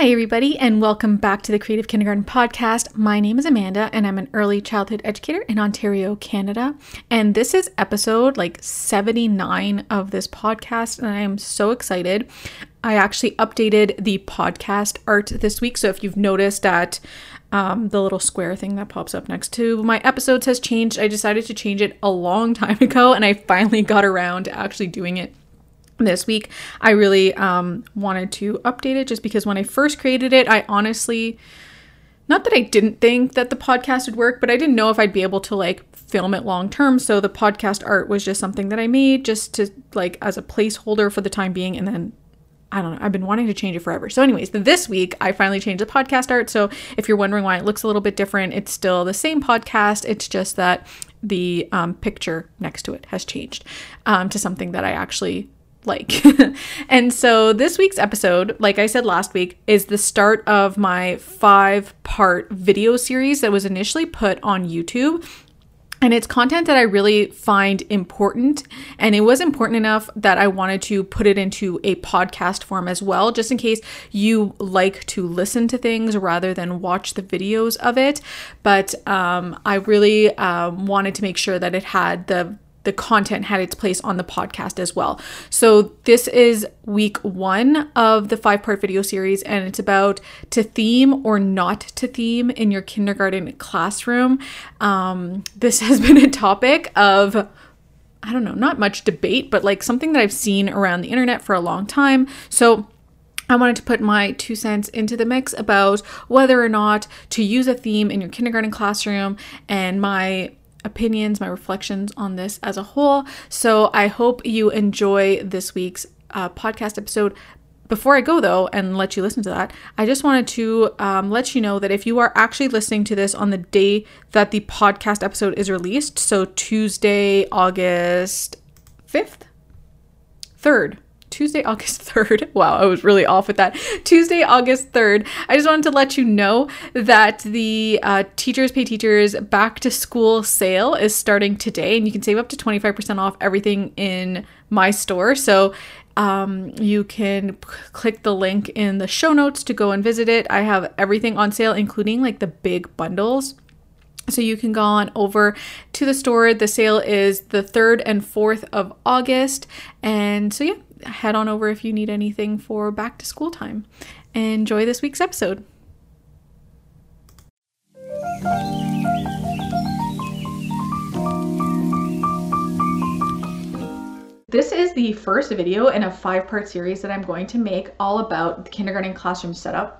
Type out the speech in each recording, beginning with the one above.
Hi, everybody, and welcome back to the Creative Kindergarten Podcast. My name is Amanda, and I'm an early childhood educator in Ontario, Canada. And this is episode like 79 of this podcast, and I am so excited. I actually updated the podcast art this week. So if you've noticed that um, the little square thing that pops up next to my episodes has changed, I decided to change it a long time ago, and I finally got around to actually doing it this week. I really um, wanted to update it just because when I first created it, I honestly, not that I didn't think that the podcast would work, but I didn't know if I'd be able to like film it long term. So the podcast art was just something that I made just to like as a placeholder for the time being. And then I don't know, I've been wanting to change it forever. So, anyways, this week I finally changed the podcast art. So, if you're wondering why it looks a little bit different, it's still the same podcast. It's just that the um, picture next to it has changed um, to something that I actually like. and so this week's episode, like I said last week, is the start of my five part video series that was initially put on YouTube. And it's content that I really find important. And it was important enough that I wanted to put it into a podcast form as well, just in case you like to listen to things rather than watch the videos of it. But um, I really um, wanted to make sure that it had the the content had its place on the podcast as well. So this is week one of the five part video series, and it's about to theme or not to theme in your kindergarten classroom. Um, this has been a topic of I don't know, not much debate, but like something that I've seen around the internet for a long time. So I wanted to put my two cents into the mix about whether or not to use a theme in your kindergarten classroom and my opinions, my reflections on this as a whole. So I hope you enjoy this week's uh, podcast episode. Before I go though and let you listen to that, I just wanted to um, let you know that if you are actually listening to this on the day that the podcast episode is released, so Tuesday, August 5th, 3rd, Tuesday, August 3rd. Wow, I was really off with that. Tuesday, August 3rd. I just wanted to let you know that the uh, Teachers Pay Teachers Back to School sale is starting today, and you can save up to 25% off everything in my store. So um, you can p- click the link in the show notes to go and visit it. I have everything on sale, including like the big bundles. So you can go on over to the store. The sale is the 3rd and 4th of August. And so, yeah, head on over if you need anything for back to school time. Enjoy this week's episode. This is the first video in a five part series that I'm going to make all about the kindergarten classroom setup.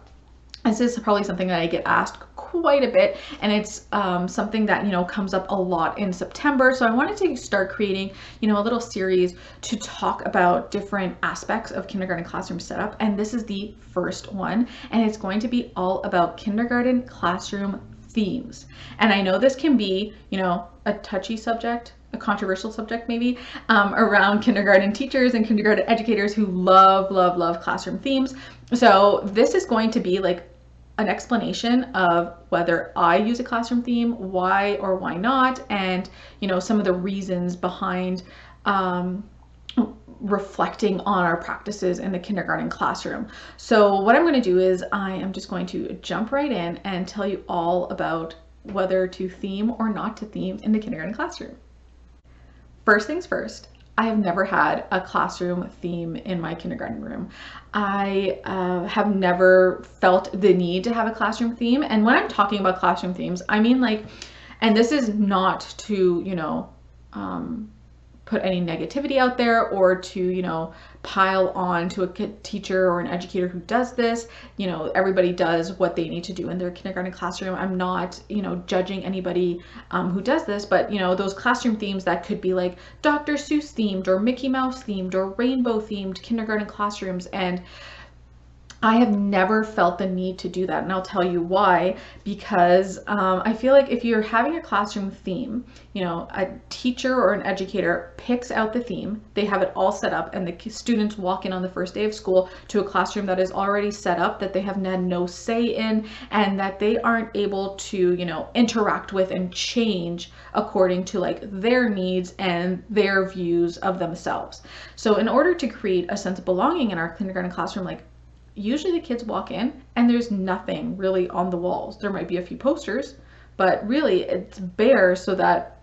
This is probably something that I get asked quite a bit and it's um, something that you know comes up a lot in September. So I wanted to start creating you know a little series to talk about different aspects of kindergarten classroom setup and this is the first one and it's going to be all about kindergarten classroom themes. And I know this can be you know a touchy subject a controversial subject maybe um, around kindergarten teachers and kindergarten educators who love love love classroom themes. So this is going to be like an explanation of whether I use a classroom theme, why or why not, and you know some of the reasons behind um, reflecting on our practices in the kindergarten classroom. So what I'm going to do is I am just going to jump right in and tell you all about whether to theme or not to theme in the kindergarten classroom. First things first, I have never had a classroom theme in my kindergarten room. I uh, have never felt the need to have a classroom theme. And when I'm talking about classroom themes, I mean like, and this is not to, you know, um, put any negativity out there or to, you know, pile on to a teacher or an educator who does this. You know, everybody does what they need to do in their kindergarten classroom. I'm not, you know, judging anybody um, who does this, but, you know, those classroom themes that could be like Dr. Seuss themed or Mickey Mouse themed or rainbow themed kindergarten classrooms. And, I have never felt the need to do that, and I'll tell you why. Because um, I feel like if you're having a classroom theme, you know, a teacher or an educator picks out the theme, they have it all set up, and the students walk in on the first day of school to a classroom that is already set up, that they have had no say in, and that they aren't able to, you know, interact with and change according to like their needs and their views of themselves. So, in order to create a sense of belonging in our kindergarten classroom, like usually the kids walk in and there's nothing really on the walls. There might be a few posters, but really it's bare so that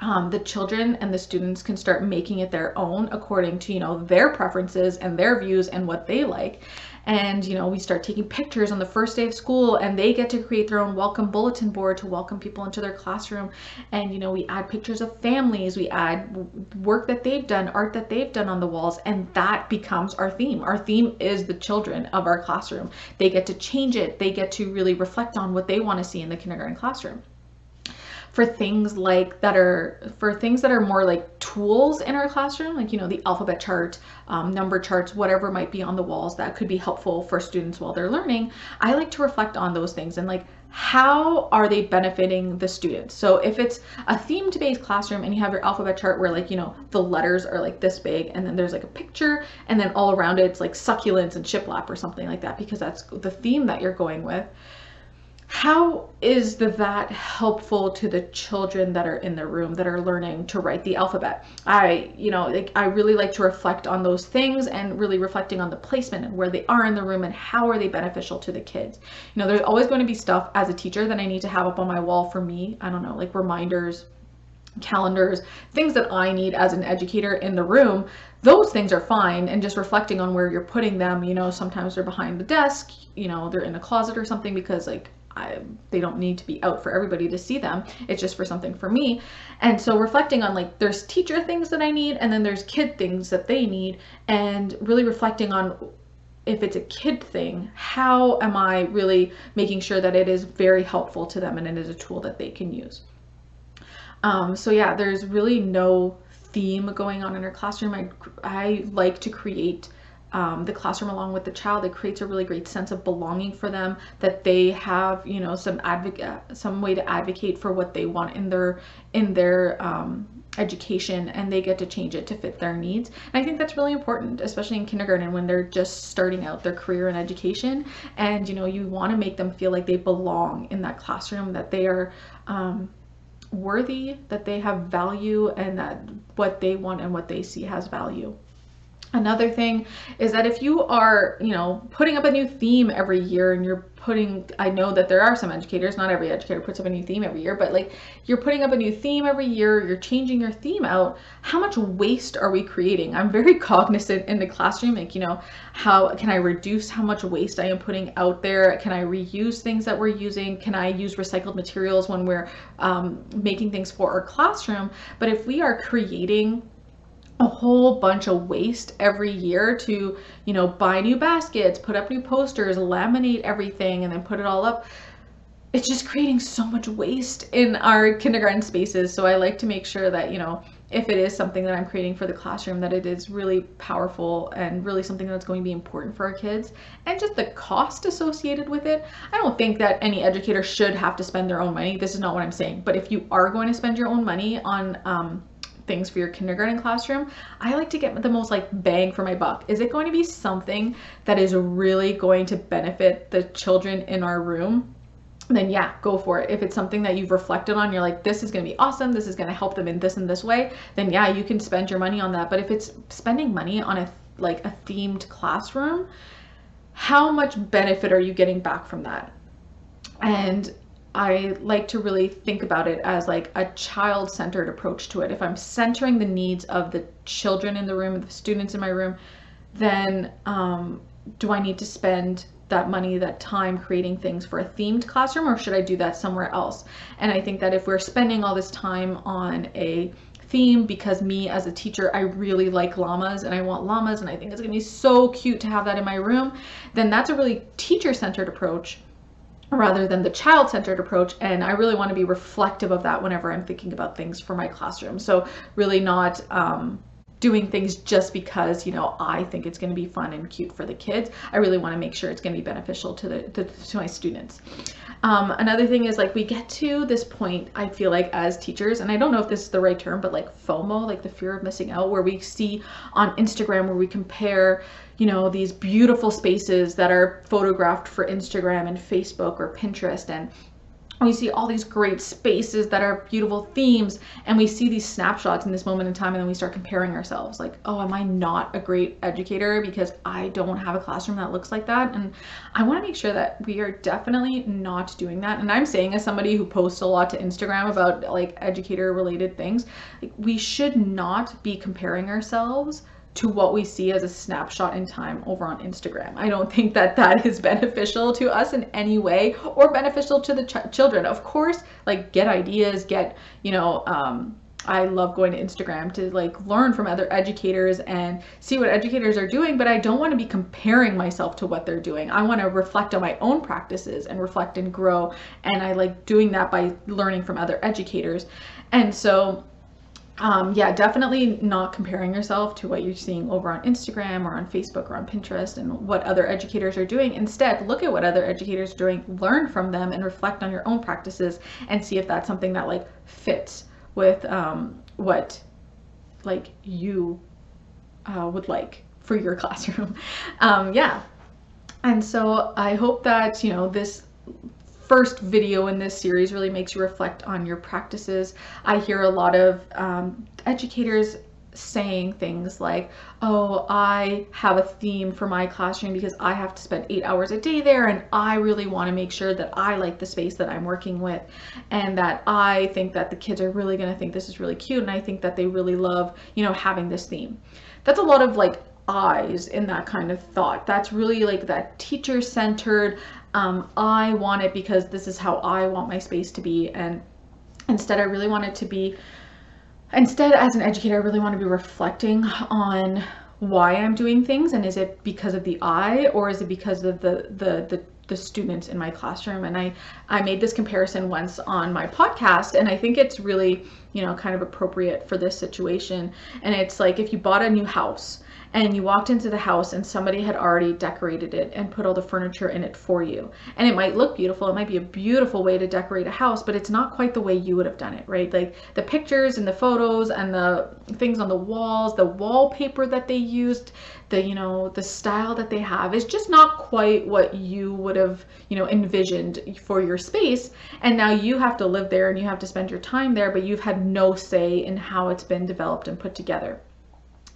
um, the children and the students can start making it their own according to you know their preferences and their views and what they like. And you know we start taking pictures on the first day of school and they get to create their own welcome bulletin board to welcome people into their classroom. And you know we add pictures of families we add work that they've done art that they've done on the walls and that becomes our theme. Our theme is the children of our classroom. They get to change it. They get to really reflect on what they want to see in the kindergarten classroom for things like that are for things that are more like tools in our classroom like you know the alphabet chart um, number charts whatever might be on the walls that could be helpful for students while they're learning i like to reflect on those things and like how are they benefiting the students? So if it's a themed based classroom and you have your alphabet chart where like you know the letters are like this big and then there's like a picture and then all around it it's like succulents and shiplap or something like that because that's the theme that you're going with how is that helpful to the children that are in the room that are learning to write the alphabet? I you know like, i really like to reflect on those things and really reflecting on the placement and where they are in the room and how are they beneficial to the kids. You know there's always going to be stuff as a teacher that i need to have up on my wall for me. I don't know like reminders calendars, things that I need as an educator in the room, those things are fine. And just reflecting on where you're putting them, you know, sometimes they're behind the desk, you know, they're in a closet or something because like I, they don't need to be out for everybody to see them. It's just for something for me. And so reflecting on like there's teacher things that I need and then there's kid things that they need and really reflecting on if it's a kid thing, how am I really making sure that it is very helpful to them and it is a tool that they can use. Um, so yeah, there's really no theme going on in our classroom. I, I like to create um, the classroom along with the child it creates a really great sense of belonging for them that they have you know some advocate some way to advocate for what they want in their in their um, education and they get to change it to fit their needs. And i think that's really important especially in kindergarten when they're just starting out their career in education and you know you want to make them feel like they belong in that classroom that they are um, worthy that they have value and that what they want and what they see has value Another thing is that if you are, you know, putting up a new theme every year and you're putting, I know that there are some educators, not every educator puts up a new theme every year, but like you're putting up a new theme every year, you're changing your theme out, how much waste are we creating? I'm very cognizant in the classroom, like, you know, how can I reduce how much waste I am putting out there? Can I reuse things that we're using? Can I use recycled materials when we're um, making things for our classroom? But if we are creating a whole bunch of waste every year to, you know, buy new baskets, put up new posters, laminate everything, and then put it all up. It's just creating so much waste in our kindergarten spaces. So I like to make sure that, you know, if it is something that I'm creating for the classroom, that it is really powerful and really something that's going to be important for our kids. And just the cost associated with it. I don't think that any educator should have to spend their own money. This is not what I'm saying. But if you are going to spend your own money on, um, things for your kindergarten classroom, I like to get the most like bang for my buck. Is it going to be something that is really going to benefit the children in our room? then yeah, go for it. If it's something that you've reflected on, you're like, this is going to be awesome. This is going to help them in this and this way. Then yeah, you can spend your money on that. But if it's spending money on a like a themed classroom, how much benefit are you getting back from that? And I like to really think about it as like a child centered approach to it. If I'm centering the needs of the children in the room, the students in my room, then um, do I need to spend that money, that time creating things for a themed classroom, or should I do that somewhere else? And I think that if we're spending all this time on a theme because me as a teacher I really like llamas and I want llamas and I think it's gonna be so cute to have that in my room then that's a really teacher centered approach rather than the child-centered approach and i really want to be reflective of that whenever i'm thinking about things for my classroom. So really not um, doing things just because you know i think it's going to be fun and cute for the kids. I really want to make sure it's going to be beneficial to the to, to my students. Um, another thing is like we get to this point i feel like as teachers and i don't know if this is the right term but like fomo like the fear of missing out where we see on instagram where we compare you know, these beautiful spaces that are photographed for Instagram and Facebook or Pinterest and we see all these great spaces that are beautiful themes and we see these snapshots in this moment in time and then we start comparing ourselves like oh am i not a great educator because i don't have a classroom that looks like that? And i want to make sure that we are definitely not doing that. And i'm saying as somebody who posts a lot to instagram about like educator related things like we should not be comparing ourselves to what we see as a snapshot in time over on Instagram. I don't think that that is beneficial to us in any way or beneficial to the ch- children. Of course, like get ideas, get, you know, um, I love going to Instagram to like learn from other educators and see what educators are doing, but I don't want to be comparing myself to what they're doing. I want to reflect on my own practices and reflect and grow. And I like doing that by learning from other educators. And so um, yeah, definitely not comparing yourself to what you're seeing over on Instagram or on Facebook or on Pinterest and what other educators are doing. Instead, look at what other educators are doing, learn from them, and reflect on your own practices and see if that's something that like fits with um, what like you uh, would like for your classroom. um, yeah. And so I hope that, you know, this first video in this series really makes you reflect on your practices. I hear a lot of um, educators saying things like, oh, I have a theme for my classroom because I have to spend eight hours a day there and I really want to make sure that I like the space that I'm working with and that I think that the kids are really going to think this is really cute and I think that they really love, you know, having this theme. That's a lot of like eyes in that kind of thought. That's really like that teacher centered, um, I want it because this is how I want my space to be. And instead, I really want it to be, instead, as an educator, I really want to be reflecting on why I'm doing things and is it because of the I or is it because of the the the the students in my classroom and I I made this comparison once on my podcast and I think it's really you know kind of appropriate for this situation and it's like if you bought a new house and you walked into the house and somebody had already decorated it and put all the furniture in it for you. And it might look beautiful, it might be a beautiful way to decorate a house, but it's not quite the way you would have done it, right? Like the pictures and the photos and the things on the walls, the wallpaper that they used, the you know, the style that they have is just not quite what you would have, you know, envisioned for your space. And now you have to live there and you have to spend your time there, but you've had no say in how it's been developed and put together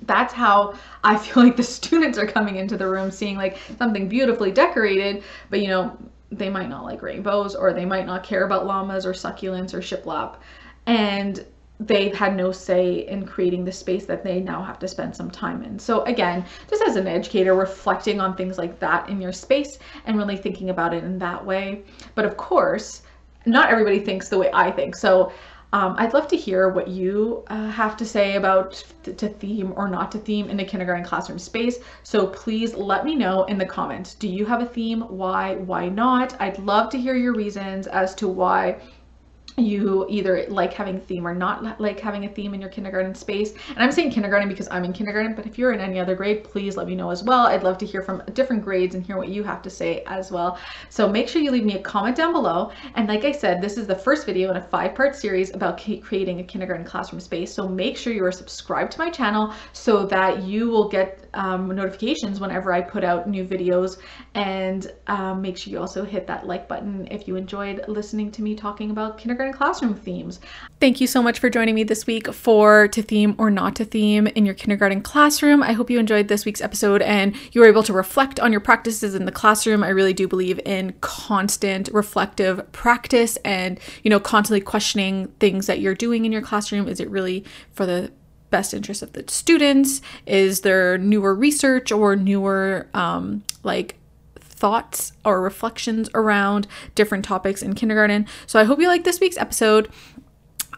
that's how I feel like the students are coming into the room seeing like something beautifully decorated, but you know, they might not like rainbows or they might not care about llamas or succulents or shiplap. And they've had no say in creating the space that they now have to spend some time in. So again, just as an educator, reflecting on things like that in your space and really thinking about it in that way. But of course, not everybody thinks the way I think. So um, I'd love to hear what you uh, have to say about th- to theme or not to theme in the kindergarten classroom space. So please let me know in the comments. Do you have a theme? Why? Why not? I'd love to hear your reasons as to why you either like having theme or not like having a theme in your kindergarten space. And I'm saying kindergarten because I'm in kindergarten, but if you're in any other grade, please let me know as well. I'd love to hear from different grades and hear what you have to say as well. So make sure you leave me a comment down below. And like I said, this is the first video in a five part series about creating a kindergarten classroom space. So make sure you are subscribed to my channel so that you will get um, notifications whenever I put out new videos. And um, make sure you also hit that like button if you enjoyed listening to me talking about kindergarten classroom themes. Thank you so much for joining me this week for To Theme or Not to Theme in your kindergarten classroom. I hope you enjoyed this week's episode and you were able to reflect on your practices in the classroom. I really do believe in constant reflective practice and, you know, constantly questioning things that you're doing in your classroom. Is it really for the best interest of the students? Is there newer research or newer, um, like, thoughts or reflections around different topics in kindergarten. So I hope you like this week's episode.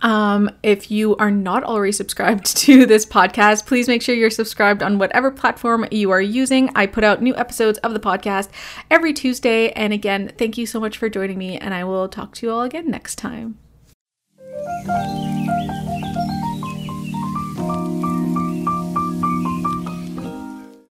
Um, if you are not already subscribed to this podcast, please make sure you're subscribed on whatever platform you are using. I put out new episodes of the podcast every Tuesday. And again, thank you so much for joining me, and I will talk to you all again next time.